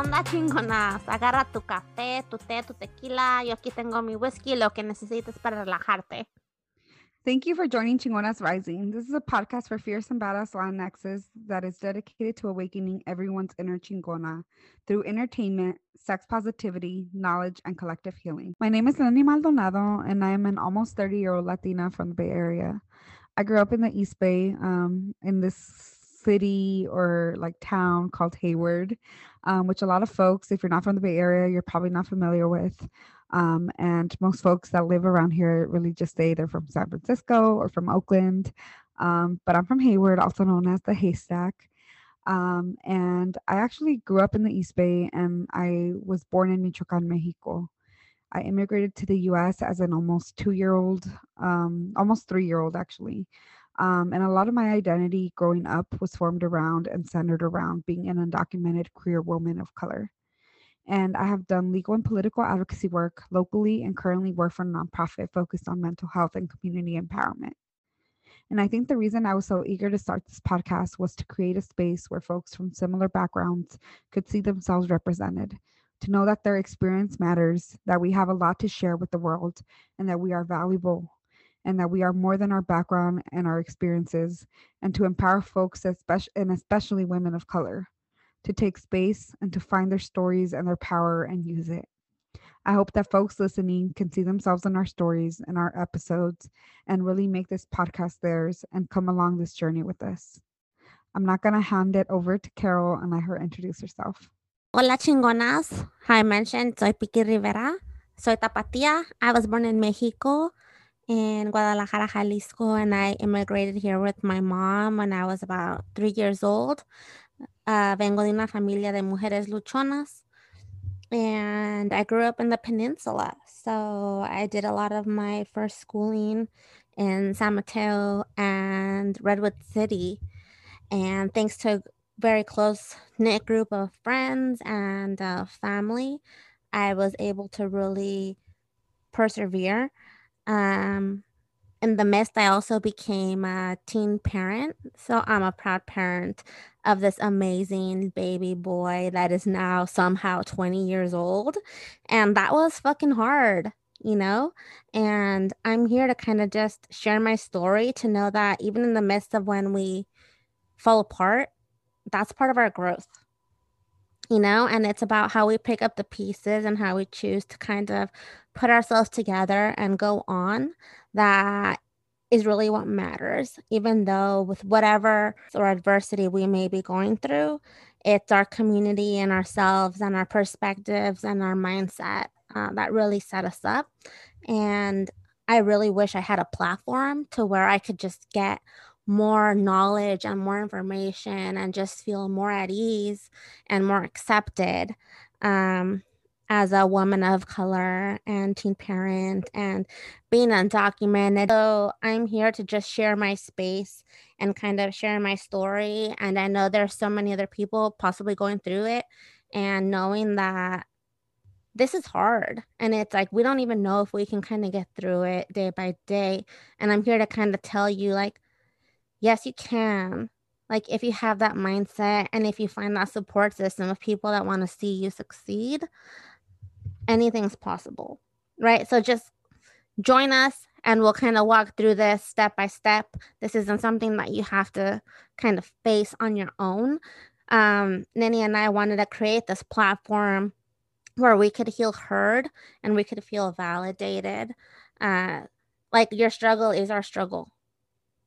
onda, chingonas? Agarra tu café, tu té, tu tequila. Yo aquí tengo mi whisky, lo que necesites para relajarte. Thank you for joining Chingonas Rising. This is a podcast for fierce and badass Latinxes that is dedicated to awakening everyone's inner chingona through entertainment, sex positivity, knowledge, and collective healing. My name is Lenny Maldonado, and I am an almost 30 year old Latina from the Bay Area. I grew up in the East Bay, um, in this city or like town called Hayward, um, which a lot of folks, if you're not from the Bay Area, you're probably not familiar with. Um, and most folks that live around here really just say they're from San Francisco or from Oakland. Um, but I'm from Hayward, also known as the Haystack. Um, and I actually grew up in the East Bay and I was born in Michoacan, Mexico. I immigrated to the US as an almost two year old, um, almost three year old actually. Um, and a lot of my identity growing up was formed around and centered around being an undocumented queer woman of color and I have done legal and political advocacy work locally and currently work for a nonprofit focused on mental health and community empowerment. And I think the reason I was so eager to start this podcast was to create a space where folks from similar backgrounds could see themselves represented, to know that their experience matters, that we have a lot to share with the world, and that we are valuable, and that we are more than our background and our experiences, and to empower folks, especially, and especially women of color to take space and to find their stories and their power and use it. I hope that folks listening can see themselves in our stories and our episodes and really make this podcast theirs and come along this journey with us. I'm not going to hand it over to Carol and let her introduce herself. Hola, chingonas. How I mentioned, soy Piqui Rivera. Soy Tapatía. I was born in Mexico, in Guadalajara, Jalisco, and I immigrated here with my mom when I was about three years old. Uh, vengo de una familia de mujeres luchonas. And I grew up in the peninsula. So I did a lot of my first schooling in San Mateo and Redwood City. And thanks to a very close knit group of friends and uh, family, I was able to really persevere. Um, in the midst, I also became a teen parent. So I'm a proud parent of this amazing baby boy that is now somehow 20 years old. And that was fucking hard, you know? And I'm here to kind of just share my story to know that even in the midst of when we fall apart, that's part of our growth. You know, and it's about how we pick up the pieces and how we choose to kind of put ourselves together and go on that is really what matters, even though with whatever or adversity we may be going through, it's our community and ourselves and our perspectives and our mindset uh, that really set us up. And I really wish I had a platform to where I could just get more knowledge and more information and just feel more at ease and more accepted. Um, as a woman of color and teen parent and being undocumented. So I'm here to just share my space and kind of share my story. And I know there's so many other people possibly going through it and knowing that this is hard. And it's like we don't even know if we can kind of get through it day by day. And I'm here to kind of tell you, like, yes, you can. Like, if you have that mindset and if you find that support system of people that want to see you succeed, anything's possible, right? So just join us and we'll kind of walk through this step by step. This isn't something that you have to kind of face on your own. Um, Nini and I wanted to create this platform where we could feel heard and we could feel validated. Uh, like your struggle is our struggle,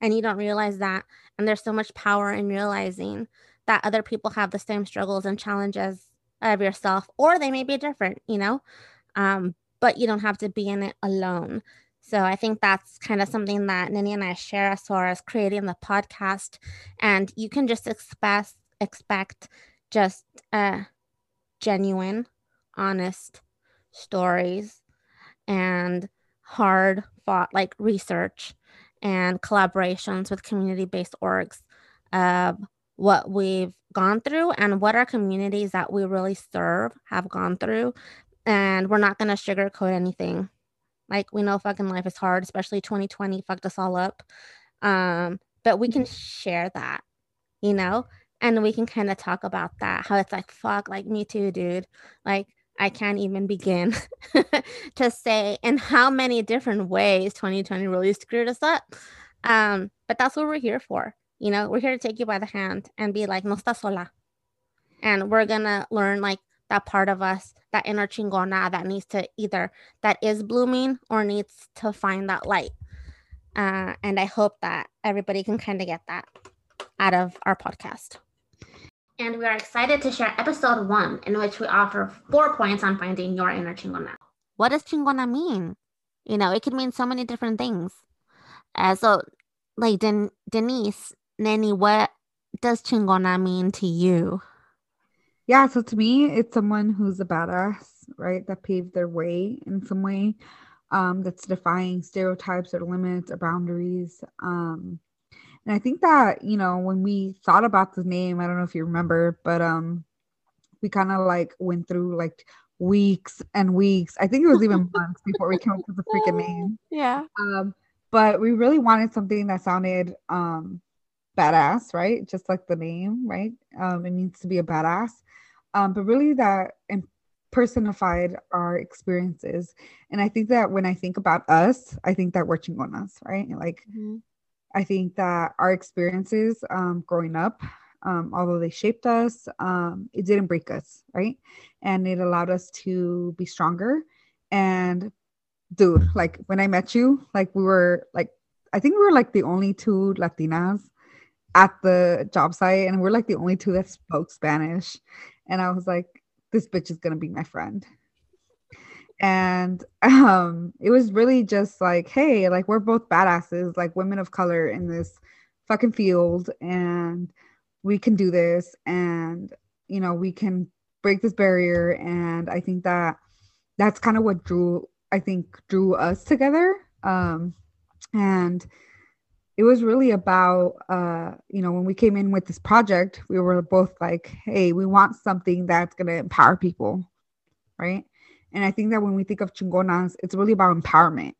and you don't realize that. And there's so much power in realizing that other people have the same struggles and challenges of yourself, or they may be different, you know, um, but you don't have to be in it alone. So I think that's kind of something that Nini and I share as far as creating the podcast. And you can just expect expect just uh, genuine, honest stories and hard fought like research and collaborations with community based orgs of what we've gone through and what our communities that we really serve have gone through. And we're not going to sugarcoat anything. Like, we know fucking life is hard, especially 2020 fucked us all up. Um, but we can share that, you know? and we can kind of talk about that how it's like fuck like me too dude like i can't even begin to say in how many different ways 2020 really screwed us up. Um but that's what we're here for you know? We're here to take you by the hand and be like no sola. And we're gonna learn like that part of us that inner chingona that needs to either that is blooming or needs to find that light. Uh, and i hope that everybody can kind of get that out of our podcast and we are excited to share episode one, in which we offer four points on finding your inner chingona. What does chingona mean? You know, it could mean so many different things. Uh, so, like Den- Denise, Nanny, what does chingona mean to you? Yeah, so to me, it's someone who's a badass, right? That paved their way in some way. Um, that's defying stereotypes or limits or boundaries. Um, and I think that, you know, when we thought about the name, I don't know if you remember, but um we kind of like went through like weeks and weeks. I think it was even months before we came up with the freaking name. Yeah. Um, but we really wanted something that sounded um badass, right? Just like the name, right? Um, it means to be a badass. Um, but really that personified our experiences. And I think that when I think about us, I think that we're chingonas, right? Like mm-hmm. I think that our experiences um, growing up, um, although they shaped us, um, it didn't break us, right? And it allowed us to be stronger. And dude, like when I met you, like we were like, I think we were like the only two Latinas at the job site, and we're like the only two that spoke Spanish. And I was like, this bitch is gonna be my friend and um it was really just like hey like we're both badasses like women of color in this fucking field and we can do this and you know we can break this barrier. And i think that that's kind of what drew i think drew us together. Um and it was really about uh you know when we came in with this project we were both like hey we want something that's going to empower people right and I think that when we think of chingonas, it's really about empowerment.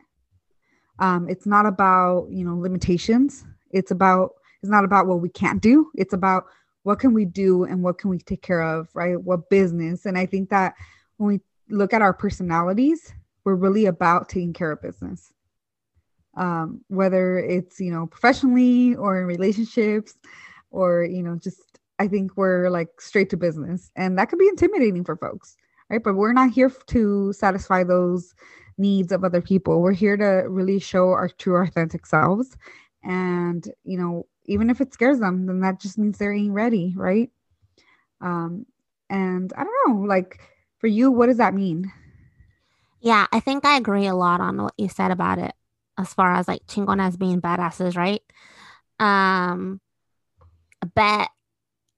Um, it's not about, you know, limitations. It's about, it's not about what we can't do. It's about what can we do and what can we take care of, right? What business. And I think that when we look at our personalities, we're really about taking care of business. Um, whether it's, you know, professionally or in relationships or, you know, just I think we're like straight to business. And that could be intimidating for folks right? But we're not here to satisfy those needs of other people. We're here to really show our true authentic selves. And, you know, even if it scares them, then that just means they ain't ready, right? Um, and I don't know, like for you, what does that mean? Yeah, I think I agree a lot on what you said about it as far as like chingonas being badasses, right? Um, but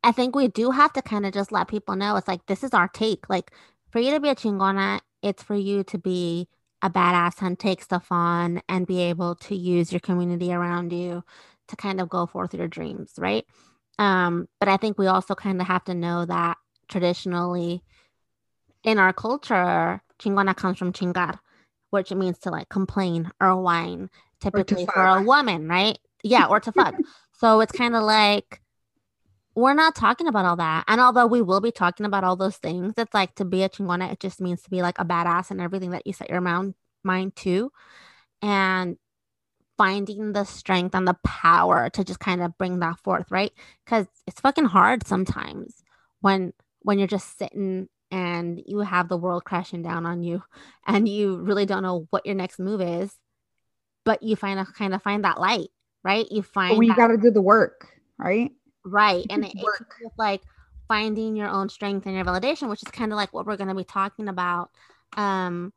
I think we do have to kind of just let people know it's like this is our take. Like for you to be a chingona, it's for you to be a badass and take stuff on and be able to use your community around you to kind of go forth your dreams, right? Um, but I think we also kind of have to know that traditionally in our culture, chingona comes from chingar, which means to like complain or whine, typically for a woman, right? Yeah, or to fuck. so it's kind of like we're not talking about all that. And although we will be talking about all those things, it's like to be a chingona, it just means to be like a badass and everything that you set your mind, mind to. And finding the strength and the power to just kind of bring that forth, right? Because it's fucking hard sometimes when when you're just sitting and you have the world crashing down on you and you really don't know what your next move is, but you find a kind of find that light, right? You find you got to do the work, right? Right. And it, it's like finding your own strength and your validation, which is kind of like what we're going to be talking about. Um,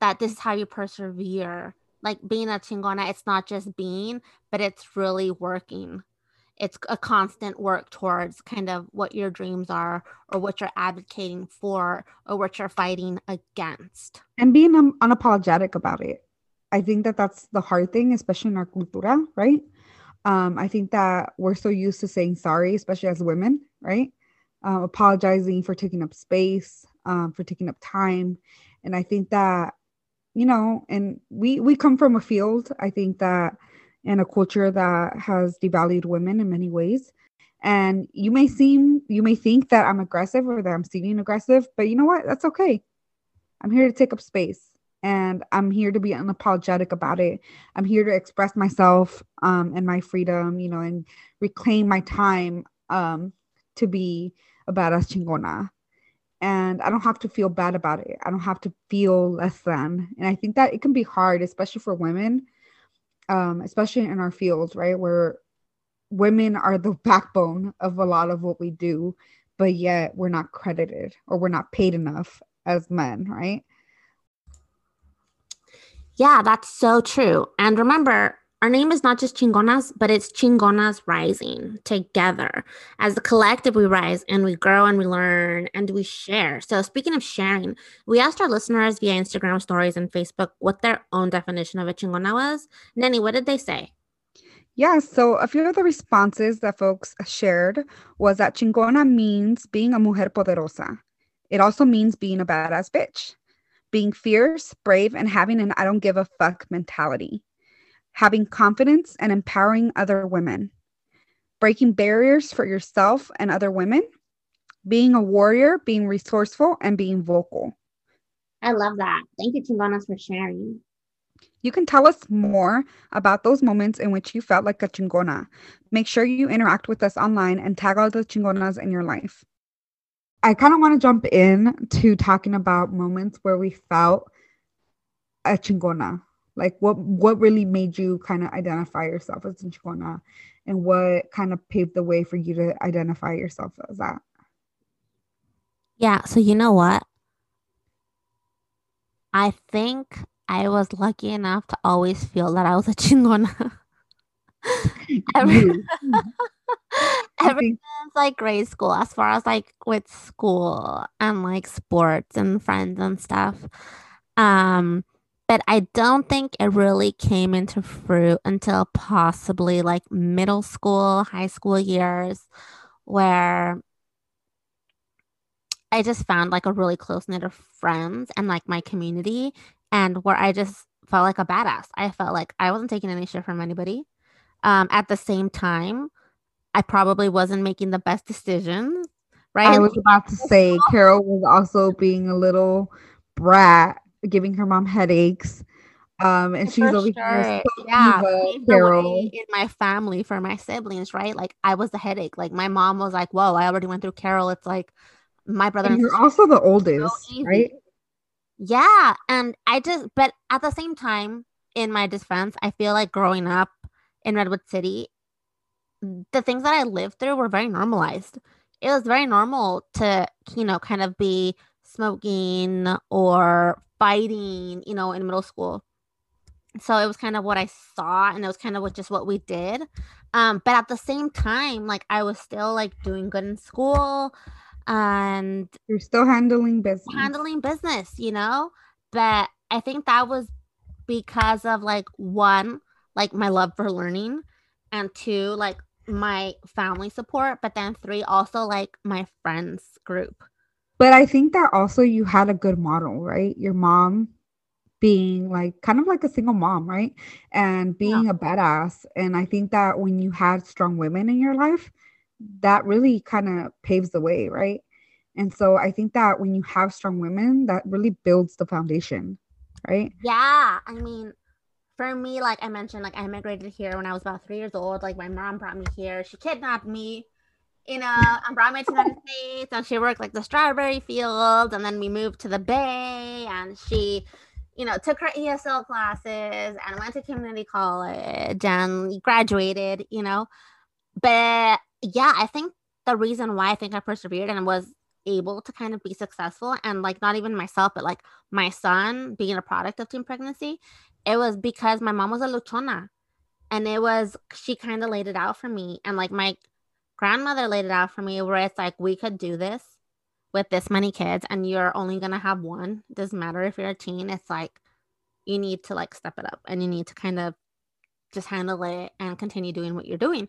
that this is how you persevere. Like being a chingona, it's not just being, but it's really working. It's a constant work towards kind of what your dreams are or what you're advocating for or what you're fighting against. And being un- unapologetic about it. I think that that's the hard thing, especially in our cultura, right? Um, I think that we're so used to saying sorry, especially as women, right? Um, apologizing for taking up space, um, for taking up time, and I think that you know, and we we come from a field. I think that in a culture that has devalued women in many ways, And you may seem, you may think that I'm aggressive or that I'm seeming aggressive, but you know what? That's okay. I'm here to take up space and I'm here to be unapologetic about it. I'm here to express myself um, and my freedom, you know, and reclaim my time um, to be a badass chingona. And I don't have to feel bad about it. I don't have to feel less than. And I think that it can be hard, especially for women, um, especially in our fields, right? Where women are the backbone of a lot of what we do, but yet we're not credited or we're not paid enough as men, right? Yeah, that's so true. And remember, our name is not just Chingonas, but it's Chingonas Rising together. As a collective, we rise and we grow and we learn and we share. So, speaking of sharing, we asked our listeners via Instagram stories and Facebook what their own definition of a Chingona was. Nenny, what did they say? Yeah, so a few of the responses that folks shared was that chingona means being a mujer poderosa. It also means being a badass bitch, being fierce, brave, and having an I don't give a fuck mentality, having confidence and empowering other women, breaking barriers for yourself and other women, being a warrior, being resourceful, and being vocal. I love that. Thank you, Chingonas, for sharing. You can tell us more about those moments in which you felt like a chingona. Make sure you interact with us online and tag all the chingonas in your life. I kind of want to jump in to talking about moments where we felt a chingona. Like what what really made you kind of identify yourself as a chingona and what kind of paved the way for you to identify yourself as that? Yeah, so you know what? I think I was lucky enough to always feel that I was a chingona. Every, ever since like grade school, as far as like with school and like sports and friends and stuff. Um, but I don't think it really came into fruit until possibly like middle school, high school years, where I just found like a really close knit of friends and like my community and where I just felt like a badass. I felt like I wasn't taking any shit from anybody. Um, at the same time, I probably wasn't making the best decisions. Right. I was about to say Carol was also being a little brat, giving her mom headaches. Um, and she's over sure. here. So yeah, Carol. in my family for my siblings, right? Like I was the headache. Like my mom was like, "Whoa, I already went through Carol." It's like my brother. And you're also the oldest, so right? Yeah. And I just, but at the same time, in my defense, I feel like growing up in Redwood City, the things that I lived through were very normalized. It was very normal to, you know, kind of be smoking or fighting, you know, in middle school. So it was kind of what I saw and it was kind of what, just what we did. Um, but at the same time, like I was still like doing good in school and you're still handling business handling business you know but i think that was because of like one like my love for learning and two like my family support but then three also like my friends group but i think that also you had a good model right your mom being like kind of like a single mom right and being yeah. a badass and i think that when you had strong women in your life that really kind of paves the way, right? And so I think that when you have strong women, that really builds the foundation, right? Yeah. I mean, for me, like I mentioned, like I immigrated here when I was about three years old. Like my mom brought me here. She kidnapped me, you know, and brought me to the United States. And she worked like the strawberry fields. And then we moved to the Bay. And she, you know, took her ESL classes and went to community college and graduated, you know. But yeah, I think the reason why I think I persevered and was able to kind of be successful and like not even myself, but like my son being a product of teen pregnancy, it was because my mom was a luchona. And it was, she kind of laid it out for me. And like my grandmother laid it out for me where it's like, we could do this with this many kids and you're only going to have one. It doesn't matter if you're a teen. It's like, you need to like step it up and you need to kind of just handle it and continue doing what you're doing.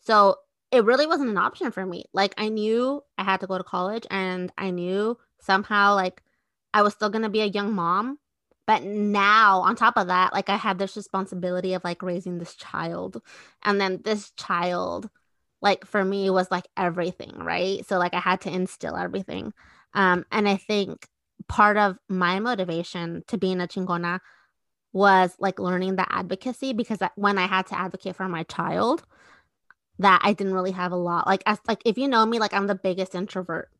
So it really wasn't an option for me. Like I knew I had to go to college and I knew somehow like I was still going to be a young mom. But now on top of that, like I had this responsibility of like raising this child. And then this child like for me was like everything, right? So like I had to instill everything. Um, and I think part of my motivation to being a chingona was like learning the advocacy because when I had to advocate for my child, that I didn't really have a lot. Like as like if you know me, like I'm the biggest introvert,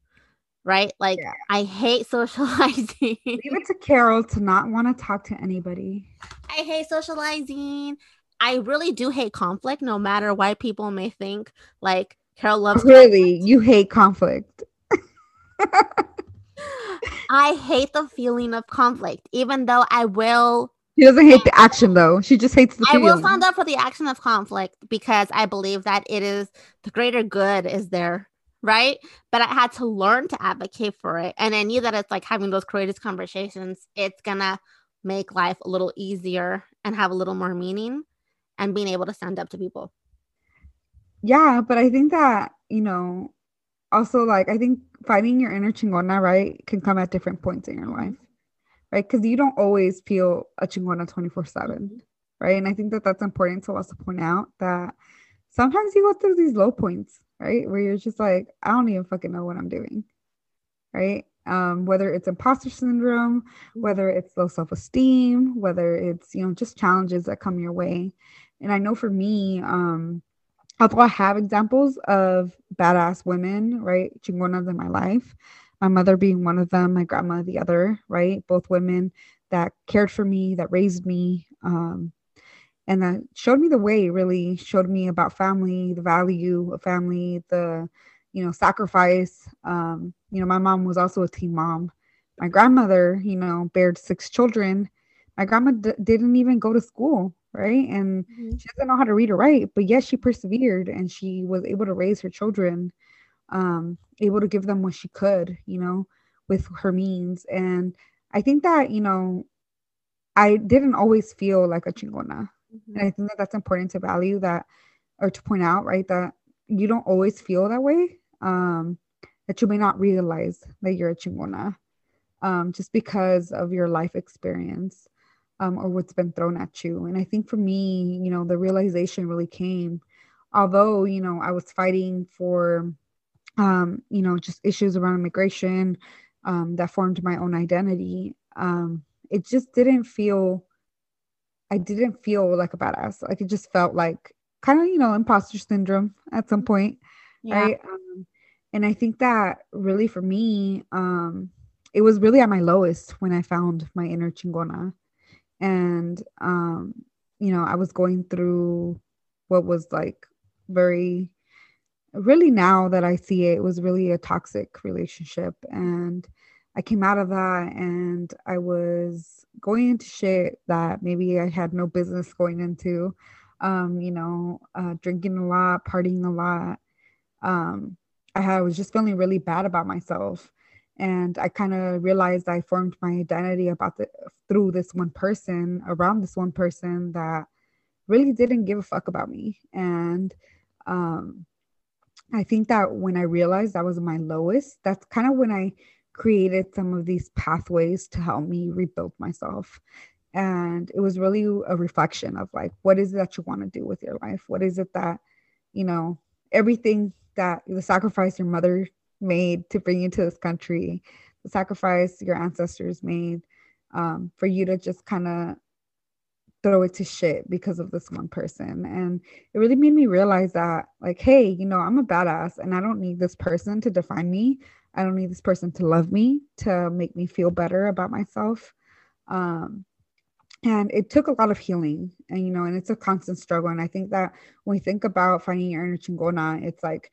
right? Like yeah. I hate socializing. Leave it to Carol to not want to talk to anybody. I hate socializing. I really do hate conflict, no matter why people may think. Like Carol loves. Really, conflict. you hate conflict. I hate the feeling of conflict, even though I will. She doesn't hate the action though. She just hates the. I will stand up for the action of conflict because I believe that it is the greater good is there, right? But I had to learn to advocate for it, and I knew that it's like having those courageous conversations. It's gonna make life a little easier and have a little more meaning, and being able to stand up to people. Yeah, but I think that you know also like I think finding your inner chingona, right, can come at different points in your life, right? Because you don't always feel a chingona 24 7, mm-hmm. right? And I think that that's important to also point out that sometimes you go through these low points, right? Where you're just like, I don't even fucking know what I'm doing, right? Um, whether it's imposter syndrome, whether it's low self esteem, whether it's, you know, just challenges that come your way. And I know for me, um, although I have examples of badass women, right, chingonas in my life, my mother being one of them, my grandma the other, right, both women that cared for me, that raised me, um, and that showed me the way. Really showed me about family, the value of family, the you know sacrifice. Um, you know, my mom was also a teen mom. My grandmother, you know, bared six children. My grandma d- didn't even go to school right? And mm-hmm. she doesn't know how to read or write, but yes, she persevered and she was able to raise her children, um, able to give them what she could, you know, with her means. And I think that, you know, I didn't always feel like a chingona. Mm-hmm. And I think that that's important to value that or to point out, right? That you don't always feel that way. Um, that you may not realize that you're a chingona um, just because of your life experience um, or what's been thrown at you. And I think for me, you know, the realization really came, although, you know, I was fighting for, um, you know, just issues around immigration um, that formed my own identity. Um, it just didn't feel, I didn't feel like a badass. Like it just felt like kind of, you know, imposter syndrome at some point. Yeah. Right. Um, and I think that really for me, um, it was really at my lowest when I found my inner chingona and um you know i was going through what was like very really now that i see it, it was really a toxic relationship and i came out of that and i was going into shit that maybe i had no business going into um you know uh drinking a lot partying a lot. Um i had, I was just feeling really bad about myself. And i kind of realized i formed my identity about the through this one person around this one person that really didn't give a fuck about me. And um i think that when i realized that was my lowest that's kind of when i created some of these pathways to help me rebuild myself and it was really a reflection of like what is it that you want to do with your life what is it that you know everything that the sacrifice your mother made to bring you to this country, the sacrifice your ancestors made um, for you to just kind of throw it to shit because of this one person. And it really made me realize that, like, hey, you know, I'm a badass and I don't need this person to define me. I don't need this person to love me, to make me feel better about myself. Um, and it took a lot of healing and you know and it's a constant struggle. And i think that when we think about finding your inner chingona it's like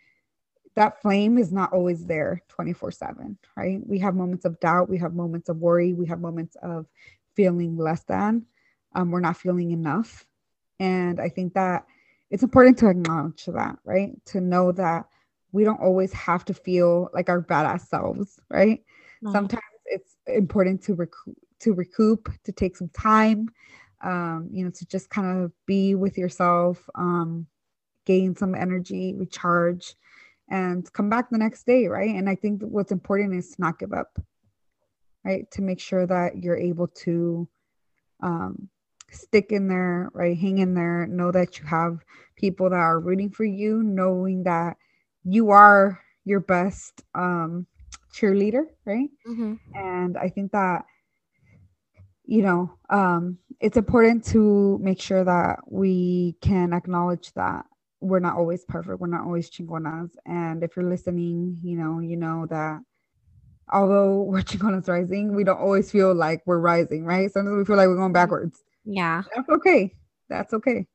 that flame is not always there 24 7 right? We have moments of doubt we have moments of worry we have moments of feeling less than um, we're not feeling enough. And i think that it's important to acknowledge that right? To know that we don't always have to feel like our badass selves right mm-hmm. sometimes it's important to recoup to recoup to take some time um, you know to just kind of be with yourself um, gain some energy recharge and come back the next day, right? And I think what's important is to not give up, right? To make sure that you're able to um, stick in there, right? Hang in there. Know that you have people that are rooting for you, knowing that you are your best um, cheerleader, right? Mm-hmm. And I think that, you know, um, it's important to make sure that we can acknowledge that we're not always perfect. We're not always chingonas. And if you're listening, you know, you know that although we're chingonas rising, we don't always feel like we're rising, right? Sometimes we feel like we're going backwards. Yeah. That's okay. That's okay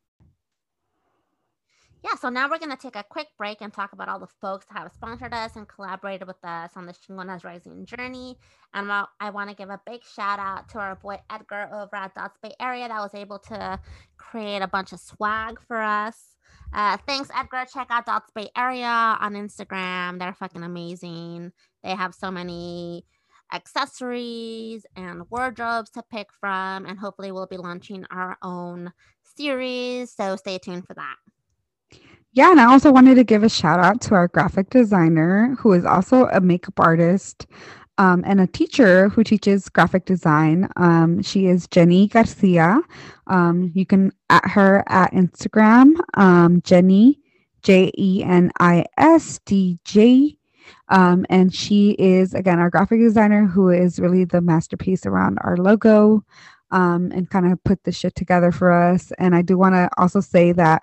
yeah, so now we're going to take a quick break and talk about all the folks that have sponsored us and collaborated with us on the Chingonas Rising journey. And I want to give a big shout out to our boy Edgar over at Dots Bay Area that was able to create a bunch of swag for us. Uh, thanks, Edgar. Check out Dots Bay Area on Instagram. They're fucking amazing. They have so many accessories and wardrobes to pick from. And hopefully, we'll be launching our own series. So stay tuned for that. Yeah, and I also wanted to give a shout out to our graphic designer, who is also a makeup artist um, and a teacher who teaches graphic design. Um, she is Jenny Garcia. Um, you can at her at Instagram, um, Jenny J E N I S D J. Um, and she is again our graphic designer who is really the masterpiece around our logo um, and kind of put the shit together for us. And I do want to also say that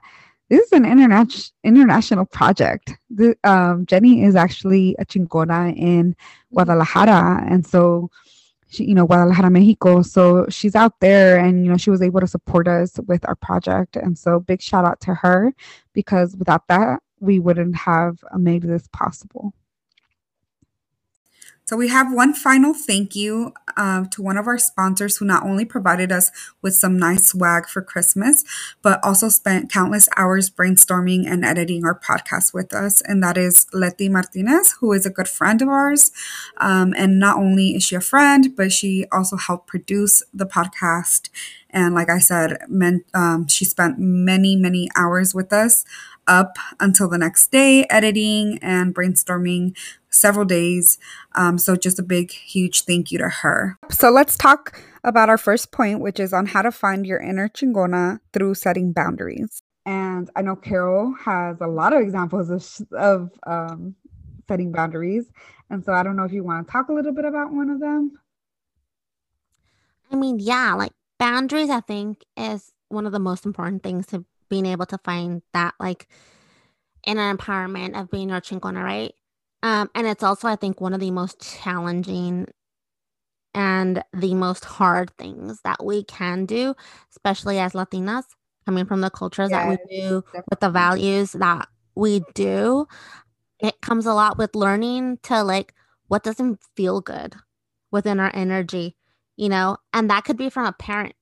this is an international international project. The, um, Jenny is actually a chingona in Guadalajara, and so she, you know, Guadalajara, Mexico. So she's out there, and you know, she was able to support us with our project, and so big shout out to her because without that, we wouldn't have made this possible. So we have one final thank you uh, to one of our sponsors who not only provided us with some nice swag for Christmas, but also spent countless hours brainstorming and editing our podcast with us. And that is Leti Martinez, who is a good friend of ours. Um, and not only is she a friend, but she also helped produce the podcast. And like I said, meant, um, she spent many, many hours with us up until the next day, editing and brainstorming several days. Um, so just a big, huge thank you to her. So let's talk about our first point, which is on how to find your inner chingona through setting boundaries. And I know Carol has a lot of examples of, of um, setting boundaries. And so I don't know if you want to talk a little bit about one of them. I mean, yeah, like boundaries, I think, is one of the most important things to being able to find that, like, in an empowerment of being your chingona, right? Um, and it's also, I think, one of the most challenging and the most hard things that we can do, especially as Latinas, coming from the cultures yes, that we do, definitely. with the values that we do. It comes a lot with learning to like what doesn't feel good within our energy, you know, and that could be from a parent.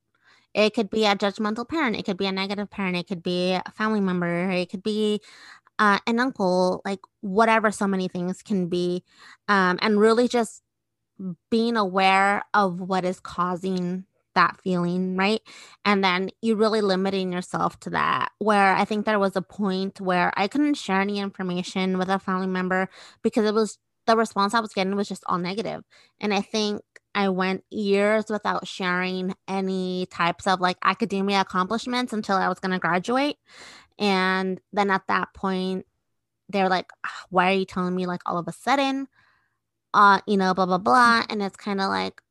It could be a judgmental parent. It could be a negative parent. It could be a family member. It could be uh, an uncle, like whatever so many things can be. Um, and really just being aware of what is causing that feeling, right? And then you really limiting yourself to that. Where I think there was a point where I couldn't share any information with a family member because it was the response I was getting was just all negative. And I think I went years without sharing any types of like academia accomplishments until I was going to graduate. And then at that point, they're like, ah, why are you telling me like all of a sudden? Uh, you know, blah, blah, blah. And it's kind of like,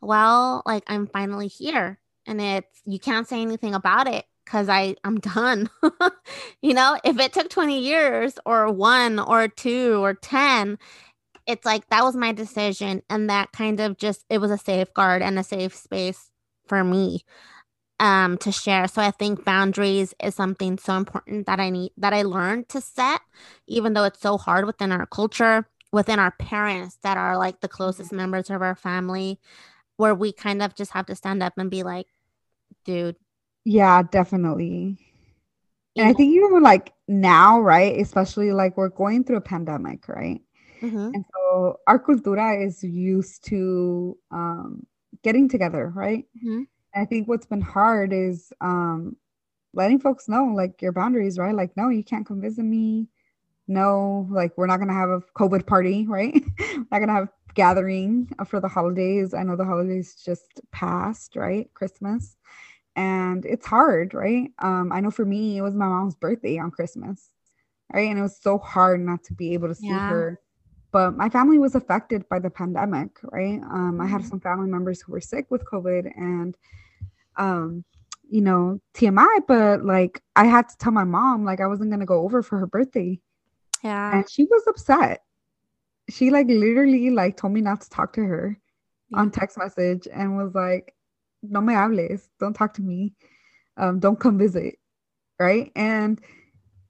well, like I'm finally here. And it's, you can't say anything about it because I I'm done. you know, if it took 20 years or one or two or 10, it's like that was my decision. And that kind of just, it was a safeguard and a safe space for me um, to share. So I think boundaries is something so important that I need that I learned to set, even though it's so hard within our culture, within our parents that are like the closest mm-hmm. members of our family, where we kind of just have to stand up and be like, dude. Yeah, definitely. And I think even like now, right? Especially like we're going through a pandemic, right? Mm-hmm. And so our cultura is used to um, getting together, right? Mm-hmm. I think what's been hard is um, letting folks know like your boundaries, right? Like, no, you can't come visit me. No, like we're not gonna have a COVID party, right? not gonna have gathering for the holidays. I know the holidays just passed, right? Christmas. and it's hard, right? Um, I know for me, it was my mom's birthday on Christmas, right? And it was so hard not to be able to see Yeah. her. But my family was affected by the pandemic, right? Um, I had Mhm. some family members who were sick with COVID and um, you know, TMI, but like I had to tell my mom like I wasn't gonna go over for her birthday. Yeah. And she was upset. She like literally like told me not to talk to her on text message and was like, no me hables, don't talk to me. Um, don't come visit. Right. And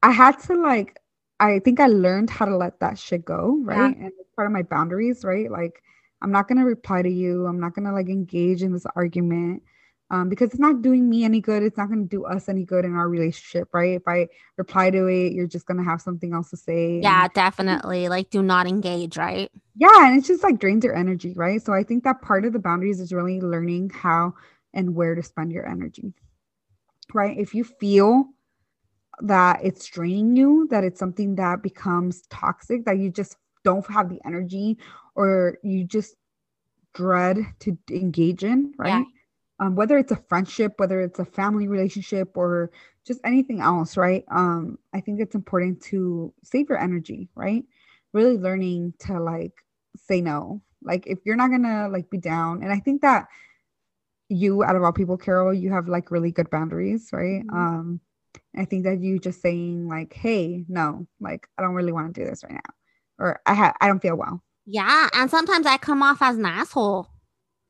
I had to like, I think I learned how to let that shit go. Right. And it's part of my boundaries, right? Like, I'm not gonna reply to you. I'm not gonna like engage in this argument. Um, because it's not doing me any good. It's not going to do us any good in our relationship, right? If I reply to it, you're just going to have something else to say. and- Yeah, definitely. Like, do not engage, right? yeah and it's just like drains your energy right so i think that part of the boundaries is really learning how and where to spend your energy right if you feel that it's draining you that it's something that becomes toxic that you just don't have the energy or you just dread to engage in right? Yeah. um, whether it's a friendship whether it's a family relationship or just anything else right? Um i think it's important to save your energy right? Really learning to like say no. Like if you're not gonna like be down and i think that you out of all people carol you have like really good boundaries right? Mhm. um i think that you just saying like hey no like i don't really want to do this right now or i have i don't feel well Yeah. And sometimes I come off as an asshole.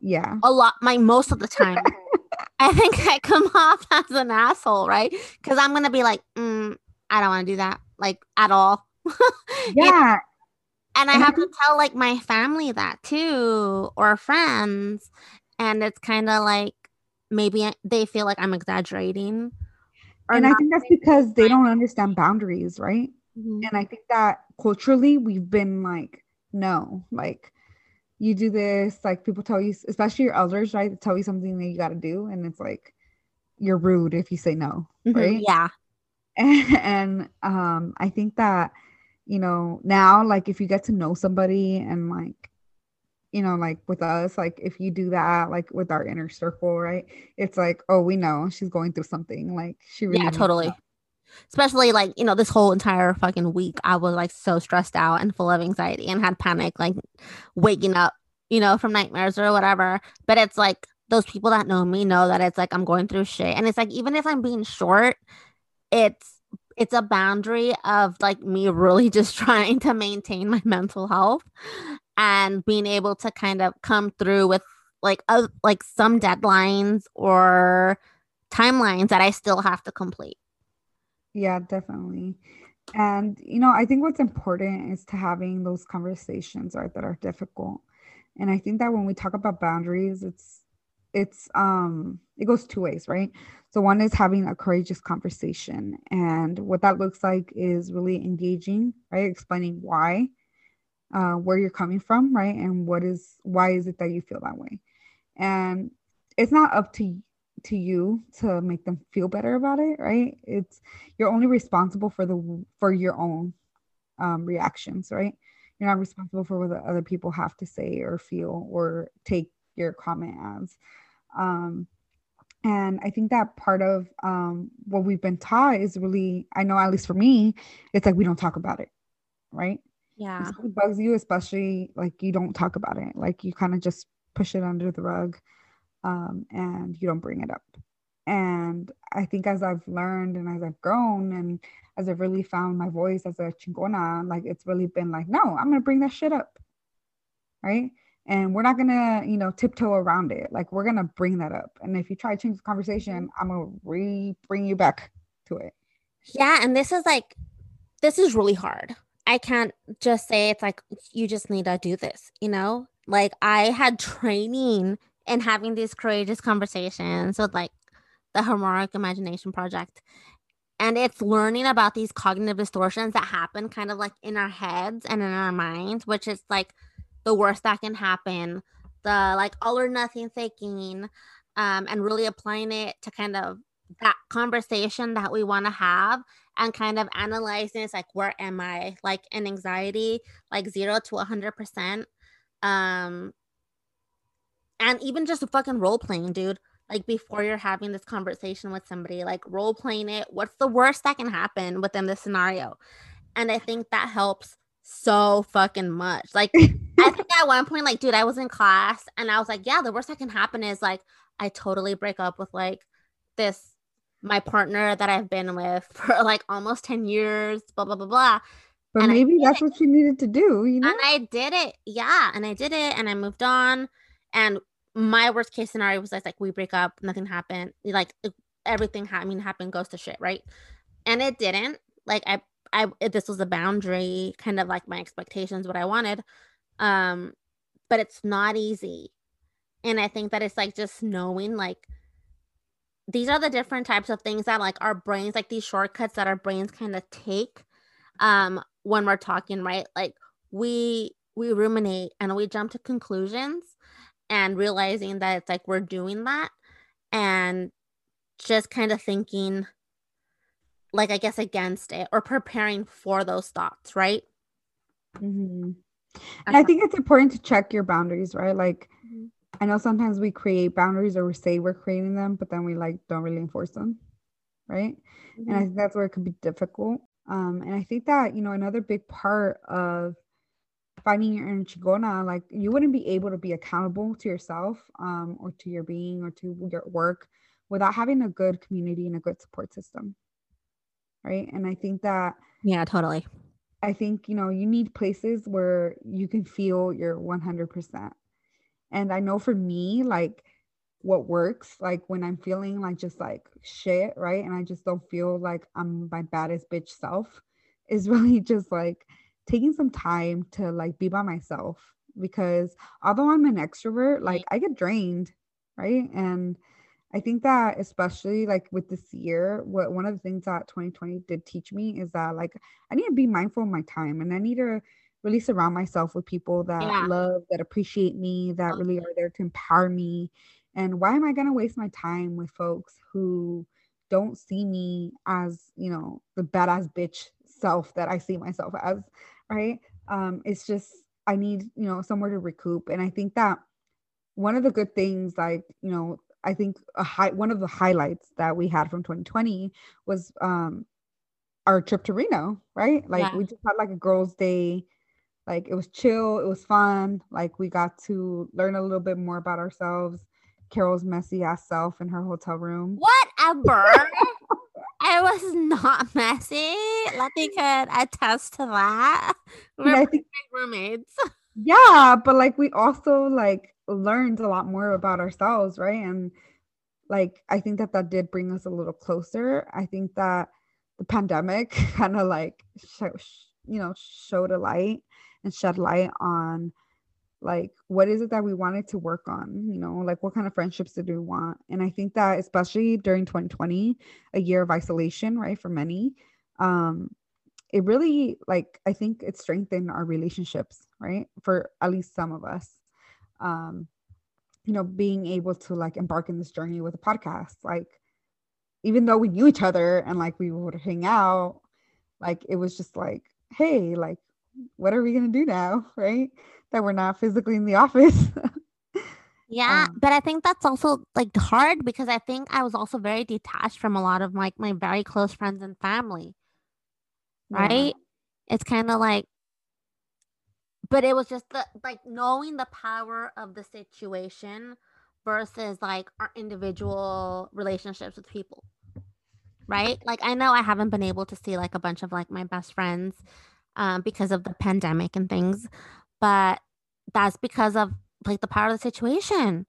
yeah A lot, my most of the time. I think I come off as an asshole, right? Because I'm gonna be like, mm, I don't want to do that, like at all. Yeah and I have to tell like my family that too, or friends, and it's kind of like maybe they feel like I'm exaggerating. And i think that's because they don't understand boundaries right Mhm. and i think that culturally we've been like no like you do this like people tell you especially your elders right they tell you something that you got to do and it's like you're rude if you say no Mhm. right Yeah. and, and um i think that you know now like if you get to know somebody and like you know like with us like if you do that like with our inner circle right it's like oh we know she's going through something like she really yeah, totally. help. Especially like, you know, this whole entire fucking week, I was like so stressed out and full of anxiety and had panic, like waking up, you know, from nightmares or whatever. But it's like those people that know me know that it's like I'm going through shit. And it's like, even if I'm being short, it's, it's a boundary of like me really just trying to maintain my mental health and being able to kind of come through with like uh, like some deadlines or timelines that I still have to complete. Yeah, definitely. And you know, I think what's important is to having those conversations right that are difficult. And I think that when we talk about boundaries, it's it's um it goes two ways, right? So one is having a courageous conversation. And what that looks like is really engaging, right? Explaining why, uh, where you're coming from, right? And what is why is it that you feel that way? And it's not up to to you to make them feel better about it, right? It's you're only responsible for the for your own um, reactions, right? You're not responsible for what the other people have to say or feel or take your comment as. Um, and I think that part of um, what we've been taught is really, I know at least for me, it's like we don't talk about it, right? Yeah. Something bugs you, especially like you don't talk about it, like you kind of just push it under the rug um, and you don't bring it up. And I think as I've learned and as I've grown and as I've really found my voice as a chingona, like it's really been like, no, I'm gonna bring that shit up. Right. And we're not gonna, you know, tiptoe around it. Like we're gonna bring that up. And if you try to change the conversation, I'm gonna re bring you back to it. Yeah. And this is like, this is really hard. I can't just say it's like, you just need to do this, you know? Like, I had training and having these courageous conversations with like the Harmonic Imagination Project. And it's learning about these cognitive distortions that happen kind of like in our heads and in our minds, which is like the worst that can happen. The like all or nothing thinking, um, and really applying it to kind of that conversation that we want to have and kind of analyzing it's like where am i like in anxiety like zero to a hundred percent um and even just fucking role playing dude like before you're having this conversation with somebody, like role playing it. What's the worst that can happen within this scenario? And I think that helps so fucking much. Like I think at one point, like, dude, I was in class and I was like, yeah, the worst that can happen is like I totally break up with like this my partner that I've been with for like almost 10 years, blah blah blah blah. But and maybe that's it. what you needed to do, you know? And I did it. Yeah. And I did it and I moved on. And my worst case scenario was like, like we break up, nothing happened. Like everything ha- I mean happened goes to shit, right? And it didn't. Like I I this was a boundary, kind of like my expectations, what I wanted. Um, but it's not easy. And I think that it's like just knowing like these are the different types of things that like our brains, like these shortcuts that our brains kind of take um when we're talking, right? Like we we ruminate and we jump to conclusions and realizing that it's like we're doing that and just kind of thinking like I guess against it or preparing for those thoughts, right? Mm-hmm. And I think it's important to check your boundaries, right? Like mm-hmm. I know sometimes we create boundaries or we say we're creating them, but then we like don't really enforce them, right? Mm-hmm. And I mm-hmm. think that's where it could be difficult. Um, and I think that you know another big part of finding your inner chingona, like you wouldn't be able to be accountable to yourself um, or to your being or to your work without having a good community and a good support system right and i think that yeah totally i think you know you need places where you can feel your 100% and i know for me like what works like when i'm feeling like just like shit right? And i just don't feel like i'm my baddest bitch self is really just like taking some time to like be by myself. Because although i'm an extrovert like i get drained right? And I think that especially like with this year, what one of the things that 2020 did teach me is that like I need to be mindful of my time and I need to really surround myself with people that yeah. love, that appreciate me, that really are there to empower me. And why am I gonna waste my time with folks who don't see me as, you know, the badass bitch self that I see myself as, right? Um, it's just I need, you know, somewhere to recoup. And I think that one of the good things like you know I think a high one of the highlights that we had from 2020 was um our trip to Reno, right? Like yeah. we just had like a girls' day. Like it was chill, it was fun. Like we got to learn a little bit more about ourselves. Carol's messy ass self in her hotel room. Whatever. I was not messy. Letty could attest to that. We are think, roommates. Yeah, but like we also like learned a lot more about ourselves, right? And like I think that that did bring us a little closer. I think that the pandemic kind of like sh- you know showed a light and shed light on like what is it that we wanted to work on you know like what kind of friendships did we want? And i think that especially during 2020 a year of isolation right for many um it really like i think it strengthened our relationships right for at least some of us. Um you know being able to like embark in this journey with a podcast like even though we knew each other and like we would hang out like it was just like hey like what are we going to do now right? That we're not physically in the office. Yeah um, but i think that's also like hard because i think i was also very detached from a lot of like my very close friends and family right? Yeah. it's kind of like but it was just the like knowing the power of the situation versus like our individual relationships with people right? Like i know i haven't been able to see like a bunch of like my best friends um, because of the pandemic and things but that's because of like the power of the situation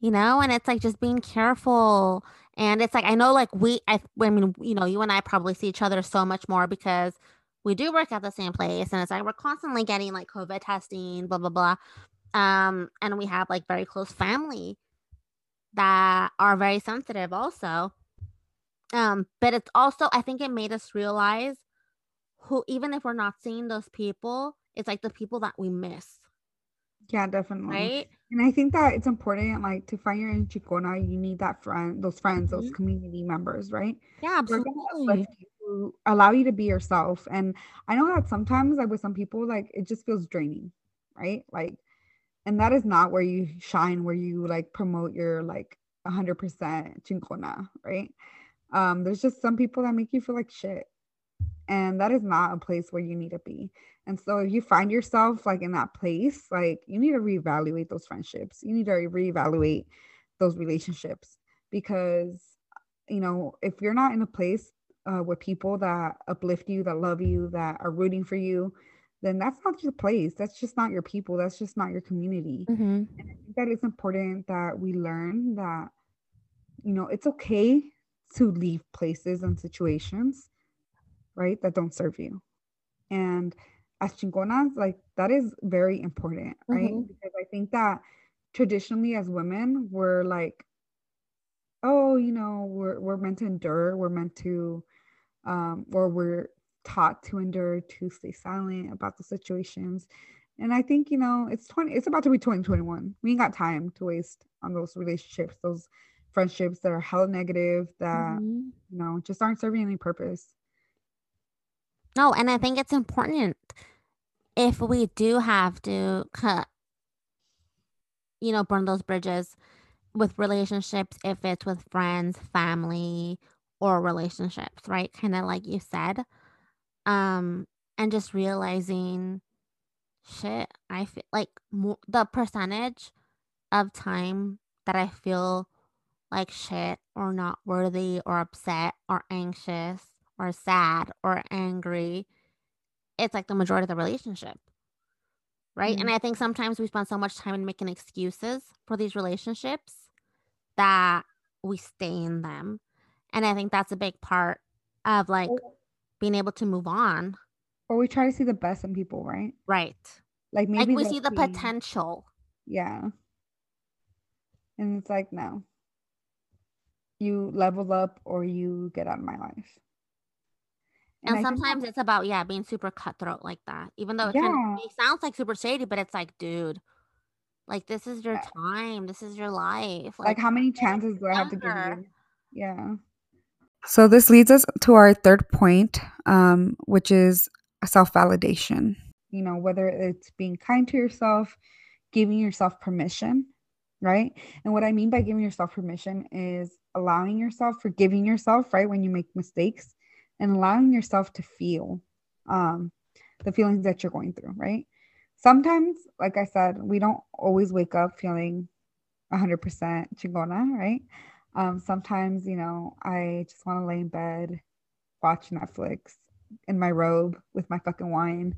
you know and it's like just being careful and it's like i know like we i, I mean you know you and i probably see each other so much more because we do work at the same place and it's like we're constantly getting like covid testing blah blah blah um and we have like very close family that are very sensitive also um but it's also i think it made us realize who even if we're not seeing those people it's like the people that we miss yeah definitely right and i think that it's important like to find your in chingona you need that friend those friends those mm-hmm. community members right yeah absolutely allow you to be yourself. And I know that sometimes like with some people, like it just feels draining, right? Like, and that is not where you shine, where you like promote your like 100% chingona, right? Um, there's just some people that make you feel like shit. And that is not a place where you need to be. And so if you find yourself like in that place, like you need to reevaluate those friendships. You need to reevaluate those relationships because you know, if you're not in a place uh, with people that uplift you, that love you, that are rooting for you, then that's not your place. That's just not your people. That's just not your community. Mm-hmm. And I think that it's important that we learn that, you know, it's okay to leave places and situations, right, that don't serve you. And as chingonas, like that is very important, right? Mm-hmm. Because I think that traditionally as women, we're like, oh, you know, we're we're meant to endure, we're meant to um, or we're taught to endure, to stay silent about the situations. And I think, you know, it's 20, it's about to be 2021. We ain't got time to waste on those relationships, those friendships that are hella negative, that, mm-hmm. you know, just aren't serving any purpose. No, and I think it's important if we do have to cut, you know, burn those bridges with relationships, if it's with friends, family, or relationships, right? Kind of like you said. Um, and just realizing shit, I feel like the percentage of time that I feel like shit or not worthy or upset or anxious or sad or angry, it's like the majority of the relationship. Right. Mm-hmm. And I think sometimes we spend so much time in making excuses for these relationships that we stay in them. And I think that's a big part of like being able to move on. Or we try to see the best in people, right? Right. Like maybe like we see the potential. Yeah. And it's like, no. You level up or you get out of my life. And, and sometimes it's about, yeah, being super cutthroat like that. Even though it, yeah. kind of, it sounds like super shady, but it's like, dude, like this is your time. This is your life. Like, like how many chances do I have to give you? Yeah. So this leads us to our third point, um, which is self validation. You know, whether it's being kind to yourself, giving yourself permission, right? And what I mean by giving yourself permission is allowing yourself, forgiving yourself, right, when you make mistakes, and allowing yourself to feel um, the feelings that you're going through, right? Sometimes, like I said, we don't always wake up feeling 100% chingona, right? Um, sometimes, you know, I just want to lay in bed, watch Netflix in my robe with my fucking wine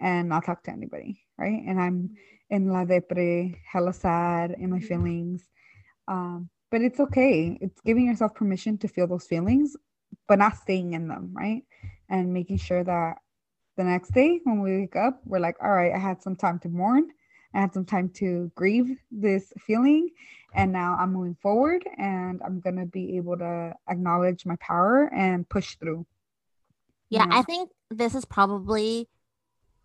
and not talk to anybody, right? And I'm in la depre, hella sad in my feelings. Um, but it's okay. It's giving yourself permission to feel those feelings, but not staying in them, right? And making sure that the next day when we wake up, we're like, all right, I had some time to mourn. I had some time to grieve this feeling and now I'm moving forward and I'm going to be able to acknowledge my power and push through. Yeah, know? I think this is probably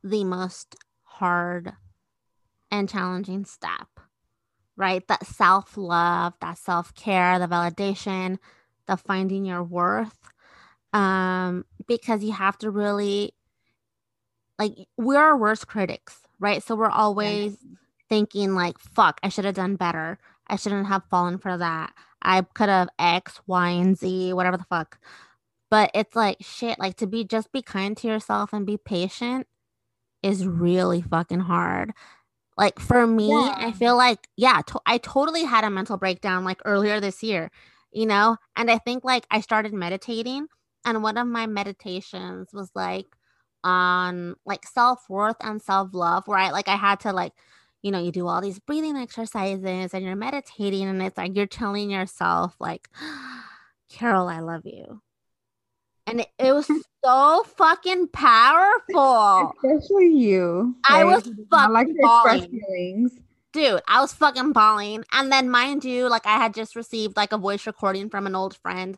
the most hard and challenging step, right? That self love, that self care, the validation, the finding your worth. Um, because you have to really, like, we're our worst critics, right? So we're always yes. thinking, like, fuck, I should have done better. I shouldn't have fallen for that. I could have X, Y, and Z, whatever the fuck. But it's like shit, like to be just be kind to yourself and be patient is really fucking hard. Like for me, yeah. I feel like, yeah, to- I totally had a mental breakdown like earlier this year, you know? And I think like I started meditating, and one of my meditations was like on like self worth and self love, where I like I had to like you know, you do all these breathing exercises and you're meditating, and it's like you're telling yourself, like, Carol, I love you. And it, it was so fucking powerful. Especially you. I was fucking I like bawling. feelings. Dude, I was fucking bawling. And then mind you, like I had just received like a voice recording from an old friend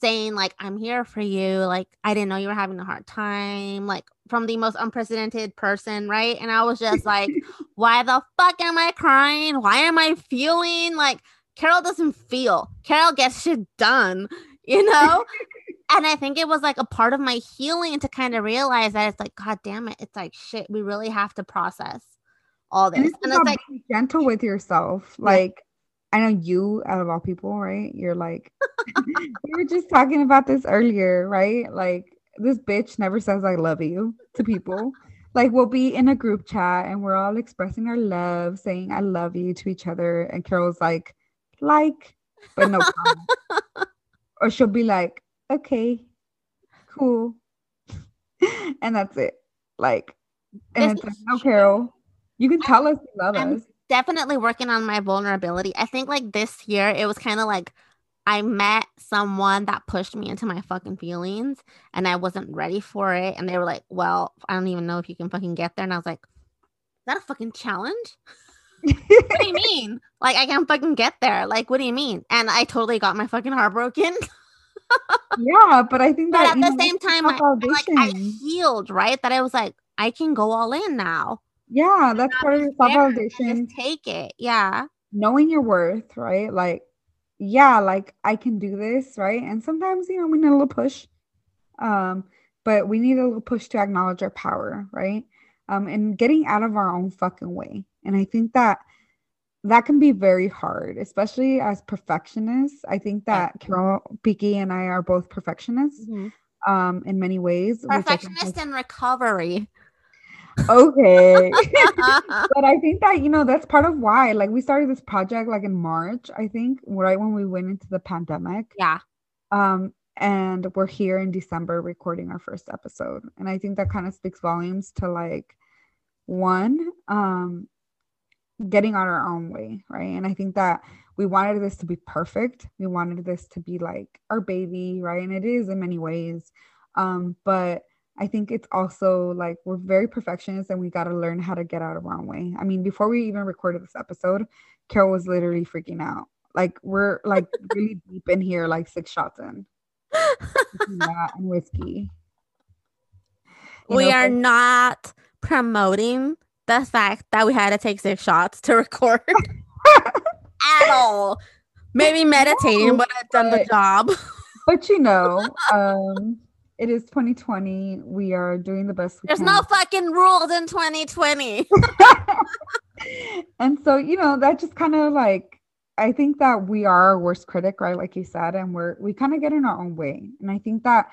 saying like i'm here for you. Like i didn't know you were having a hard time like from the most unprecedented person right? And i was just like why the fuck am i crying? Why am i feeling like carol doesn't feel. Carol gets shit done you know? And i think it was like a part of my healing to kind of realize that it's like god damn it. It's like shit we really have to process all this and it's, and it's like gentle with yourself like I know you out of all people, right? You're like, we were just talking about this earlier, right? Like, this bitch never says I love you to people. Like, we'll be in a group chat and we're all expressing our love, saying I love you to each other. And Carol's like, like, but no or she'll be like, okay, cool. and that's it. Like, and it's like, no, Carol, you can tell us you love I'm us. Definitely working on my vulnerability. I think like this year, it was kind of like I met someone that pushed me into my fucking feelings and I wasn't ready for it. And they were like, well, I don't even know if you can fucking get there. And I was like, is that a fucking challenge? what do you mean? Like I can't fucking get there. Like, what do you mean? And I totally got my fucking heart broken. yeah, but I think that at the same time, I, like, I healed, right? That I was like, I can go all in now. Yeah, that's part of your self validation. Take it. Yeah. Knowing your worth, right? Like, yeah, like I can do this, right? And sometimes, you know, we need a little push. Um, but we need a little push to acknowledge our power, right? Um, and getting out of our own fucking way. And I think that that can be very hard, especially as perfectionists. I think that Carol Piki and I are both perfectionists mm-hmm. um, in many ways. Perfectionist in recovery. Okay. but I think that, you know, that's part of why. Like we started this project like in March, I think, right when we went into the pandemic. Yeah. Um, and we're here in December recording our first episode. And I think that kind of speaks volumes to like one, um, getting on our own way, right? And I think that we wanted this to be perfect. We wanted this to be like our baby, right? And it is in many ways. Um, but I think it's also like we're very perfectionists and we got to learn how to get out of our own way. I mean, before we even recorded this episode, Carol was literally freaking out. Like we're like really deep in here, like six shots in. and whiskey. You we know, are not promoting the fact that we had to take six shots to record at all. Maybe meditating no, would have done the job. But you know, um, it is 2020. We are doing the best There's can. no fucking rules in 2020. and so, you know, that just kind of like I think that we are our worst critic, right? Like you said, and we're we kind of get in our own way. And I think that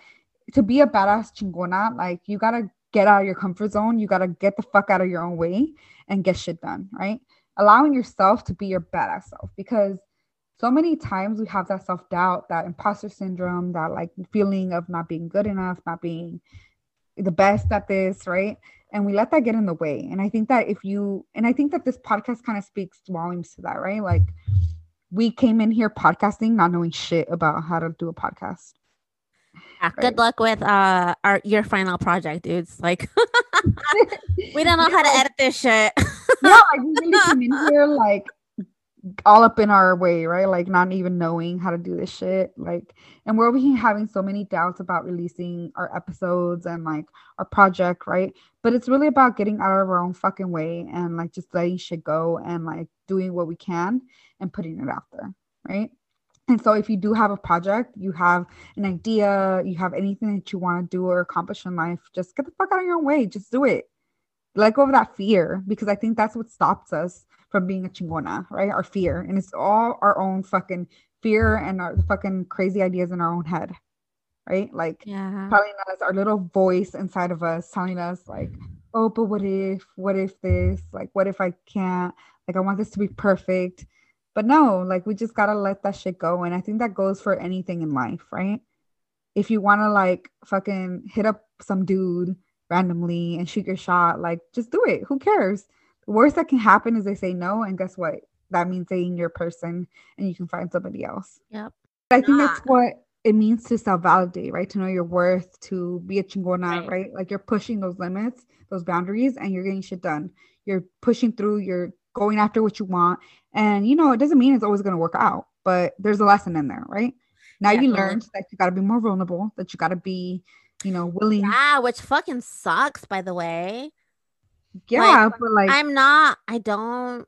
to be a badass chingona, like you gotta get out of your comfort zone. You got to get the fuck out of your own way and get shit done, right? Allowing yourself to be your badass self because so many times we have that self doubt, that imposter syndrome, that like feeling of not being good enough, not being the best at this, right? And we let that get in the way. And I think that if you, and I think that this podcast kind of speaks volumes to that, right? Like we came in here podcasting, not knowing shit about how to do a podcast. Yeah, right. good luck with uh our your final project, dudes. Like we don't know yeah. how to edit this shit. yeah, like we really came in here like all up in our way, right? Like not even knowing how to do this shit. Like, and we're over here having so many doubts about releasing our episodes and like our project, right? But it's really about getting out of our own fucking way and like just letting shit go and like doing what we can and putting it out there, right? And so, if you do have a project, you have an idea, you have anything that you want to do or accomplish in life, just get the fuck out of your own way. Just do it. Let go of that fear because I think that's what stops us from being a chingona, right? Our fear. And it's all our own fucking fear and our fucking crazy ideas in our own head, right? Like yeah. telling us our little voice inside of us telling us, like, oh, but what if, what if this, like, what if I can't, like, I want this to be perfect but no, like we just gotta let that shit go. And I think that goes for anything in life, right? If you wanna like fucking hit up some dude randomly and shoot your shot, like just do it. Who cares? The worst that can happen is they say no, and guess what? That means they ain't your person and you can find somebody else. Yep. I think that's what it means to self-validate, right? To know your worth, to be a chingona, right. right? Like you're pushing those limits, those boundaries, and you're getting shit done. You're pushing through, you're going after what you want. And you know, it doesn't mean it's always going to work out, but there's a lesson in there, right? Now you learned that you got to be more vulnerable, that you got to be, you know, willing. Yeah, which fucking sucks, by the way. Yeah, like, but like, I'm not, I don't,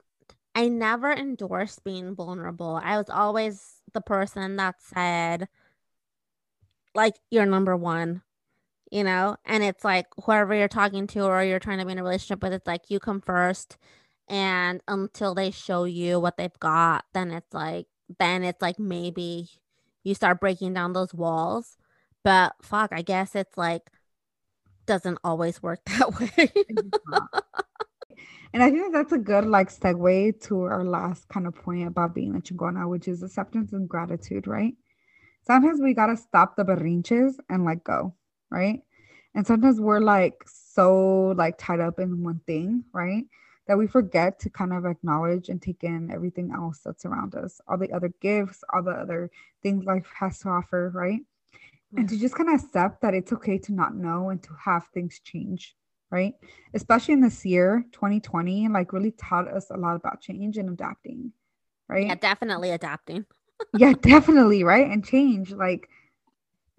I never endorsed being vulnerable. I was always the person that said, like, you're number one, you know? And it's like, whoever you're talking to or you're trying to be in a relationship with, it's like, you come first and until they show you what they've got then it's like then it's like maybe you start breaking down those walls but fuck i guess it's like doesn't always work that way. And i think that's a good like segue to our last kind of point about being a chingona which is acceptance and gratitude right? Sometimes we gotta stop the berrinches and let go right? And sometimes we're like so like tied up in one thing right? That we forget to kind of acknowledge and take in everything else that's around us, all the other gifts, all the other things life has to offer, right? And to just kind of accept that it's okay to not know and to have things change, right? Especially in this year, 2020, like really taught us a lot about change and adapting, right? Yeah, definitely adapting. yeah, definitely, right? And change, like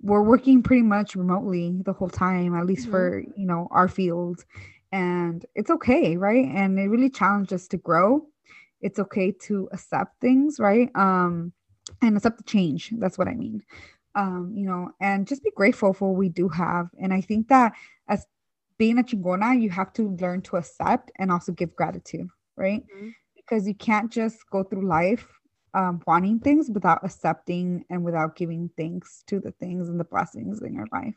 we're working pretty much remotely the whole time, at least mm-hmm. for you know our field and it's okay right and it really challenged us to grow it's okay to accept things right um and accept the change that's what i mean um you know and just be grateful for what we do have and i think that as being a chingona you have to learn to accept and also give gratitude right mm-hmm. because you can't just go through life um, wanting things without accepting and without giving thanks to the things and the blessings in your life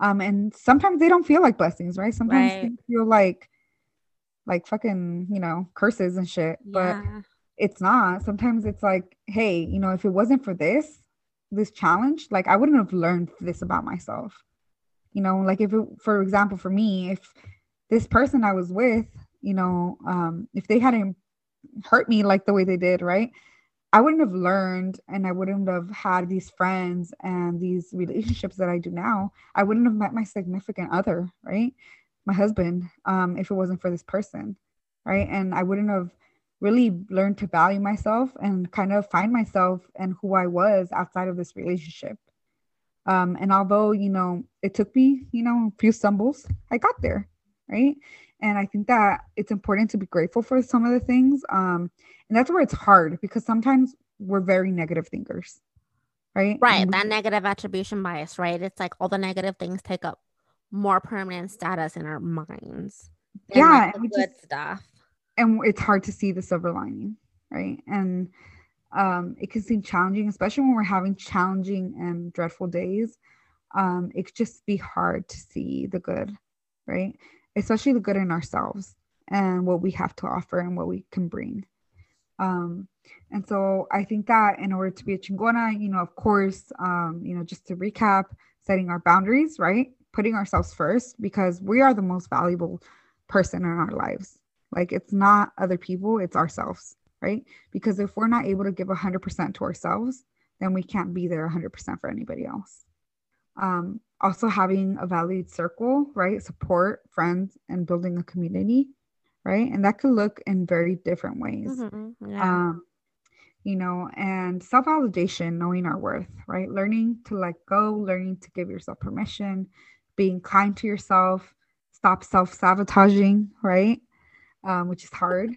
um, and sometimes they don't feel like blessings, right? Sometimes right. they feel like like fucking, you know, curses and shit. Yeah. But it's not. Sometimes it's like, hey, you know, if it wasn't for this, this challenge, like I wouldn't have learned this about myself. You know, like if it, for example, for me, if this person I was with, you know, um, if they hadn't hurt me like the way they did, right? I wouldn't have learned and I wouldn't have had these friends and these relationships that I do now. I wouldn't have met my significant other, right? My husband, um, if it wasn't for this person, right? And I wouldn't have really learn to value myself and kind of find myself and who I was outside of this relationship. Um, and although, you know, it took me, you know, a few stumbles, I got there, right? And I think that it's important to be grateful for some of the things. Um, and that's where it's hard because sometimes we're very negative thinkers, right? Right. We- that negative attribution bias, right? It's like all the negative things take up more permanent status in our minds. Yeah. Like good just, stuff. And it's hard to see the silver lining, right? And um, it can seem challenging, especially when we're having challenging and dreadful days. Um, it could just be hard to see the good, right? especially the good in ourselves and what we have to offer and what we can bring. Um, and so I think that in order to be a chingona, you know, of course, um, you know, just to recap, setting our boundaries, right? Putting ourselves first because we are the most valuable person in our lives. Like it's not other people, it's ourselves, right? Because if we're not able to give 100% to ourselves, then we can't be there 100% for anybody else. Um, also having a valued circle, right? Support, friends, and building a community, right? And that could look in very different ways. Mm-hmm. Yeah. Um, you know, and self validation, knowing our worth, right? Learning to let go, learning to give yourself permission, being kind to yourself, stop self sabotaging, right? Um, which is hard.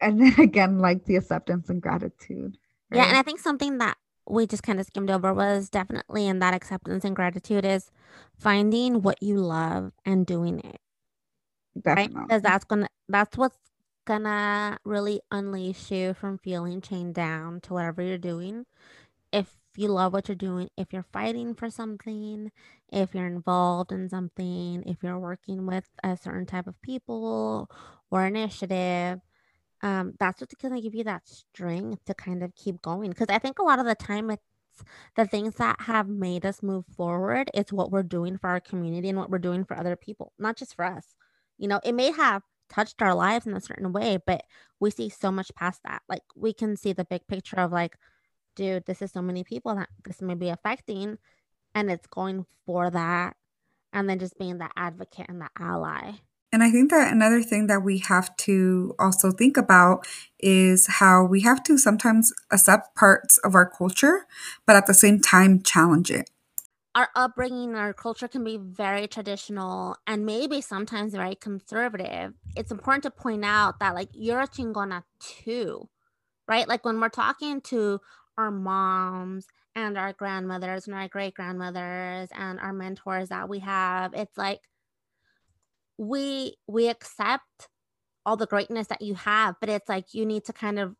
and then again, like the acceptance and gratitude. Right? Yeah. And I think something that we just kind of skimmed over was definitely in that acceptance and gratitude is finding what you love and doing it. Definitely. Right? Because that's gonna that's what's gonna really unleash you from feeling chained down to whatever you're doing. If you love what you're doing, if you're fighting for something, if you're involved in something, if you're working with a certain type of people or initiative, um, that's what's going to give you that strength to kind of keep going. Because I think a lot of the time it's the things that have made us move forward. It's what we're doing for our community and what we're doing for other people, not just for us. You know, it may have touched our lives in a certain way, but we see so much past that. Like we can see the big picture of like, dude, this is so many people that this may be affecting, and it's going for that, and then just being the advocate and the ally. And I think that another thing that we have to also think about is how we have to sometimes accept parts of our culture, but at the same time challenge it. Our upbringing, our culture can be very traditional and maybe sometimes very conservative. It's important to point out that, like, you're a chingona too, right? Like, when we're talking to our moms and our grandmothers and our great grandmothers and our mentors that we have, it's like, we we accept all the greatness that you have, but it's like you need to kind of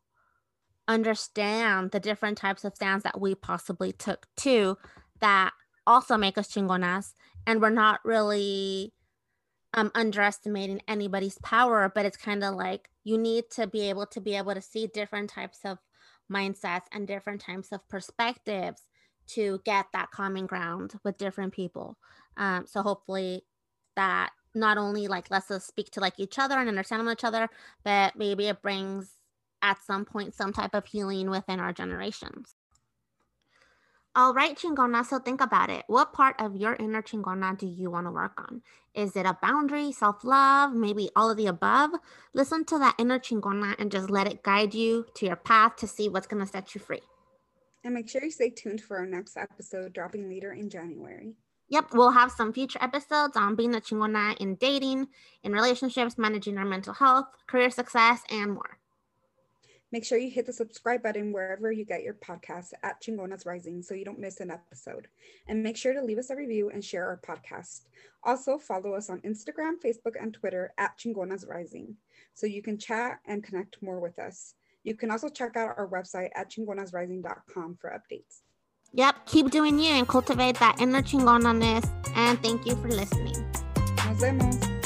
understand the different types of stands that we possibly took too that also make us chingonas and we're not really um, underestimating anybody's power but it's kind of like you need to be able to be able to see different types of mindsets and different types of perspectives to get that common ground with different people. Um, so hopefully that not only like lets us speak to like each other and understand each other but maybe it brings at some point some type of healing within our generations. All right, chingona. So think about it. What part of your inner chingona do you want to work on? Is it a boundary, self love, maybe all of the above? Listen to that inner chingona and just let it guide you to your path to see what's going to set you free. And make sure you stay tuned for our next episode dropping later in January. Yep, we'll have some future episodes on being a chingona in dating, in relationships, managing our mental health, career success, and more. Make sure you hit the subscribe button wherever you get your podcasts at Chingonas Rising so you don't miss an episode. And make sure to leave us a review and share our podcast. Also, follow us on Instagram, Facebook, and Twitter at Chingonas Rising so you can chat and connect more with us. You can also check out our website at chingonasrising.com for updates. Yep, keep doing you and cultivate that inner chingonaness. And thank you for listening. Nos vemos.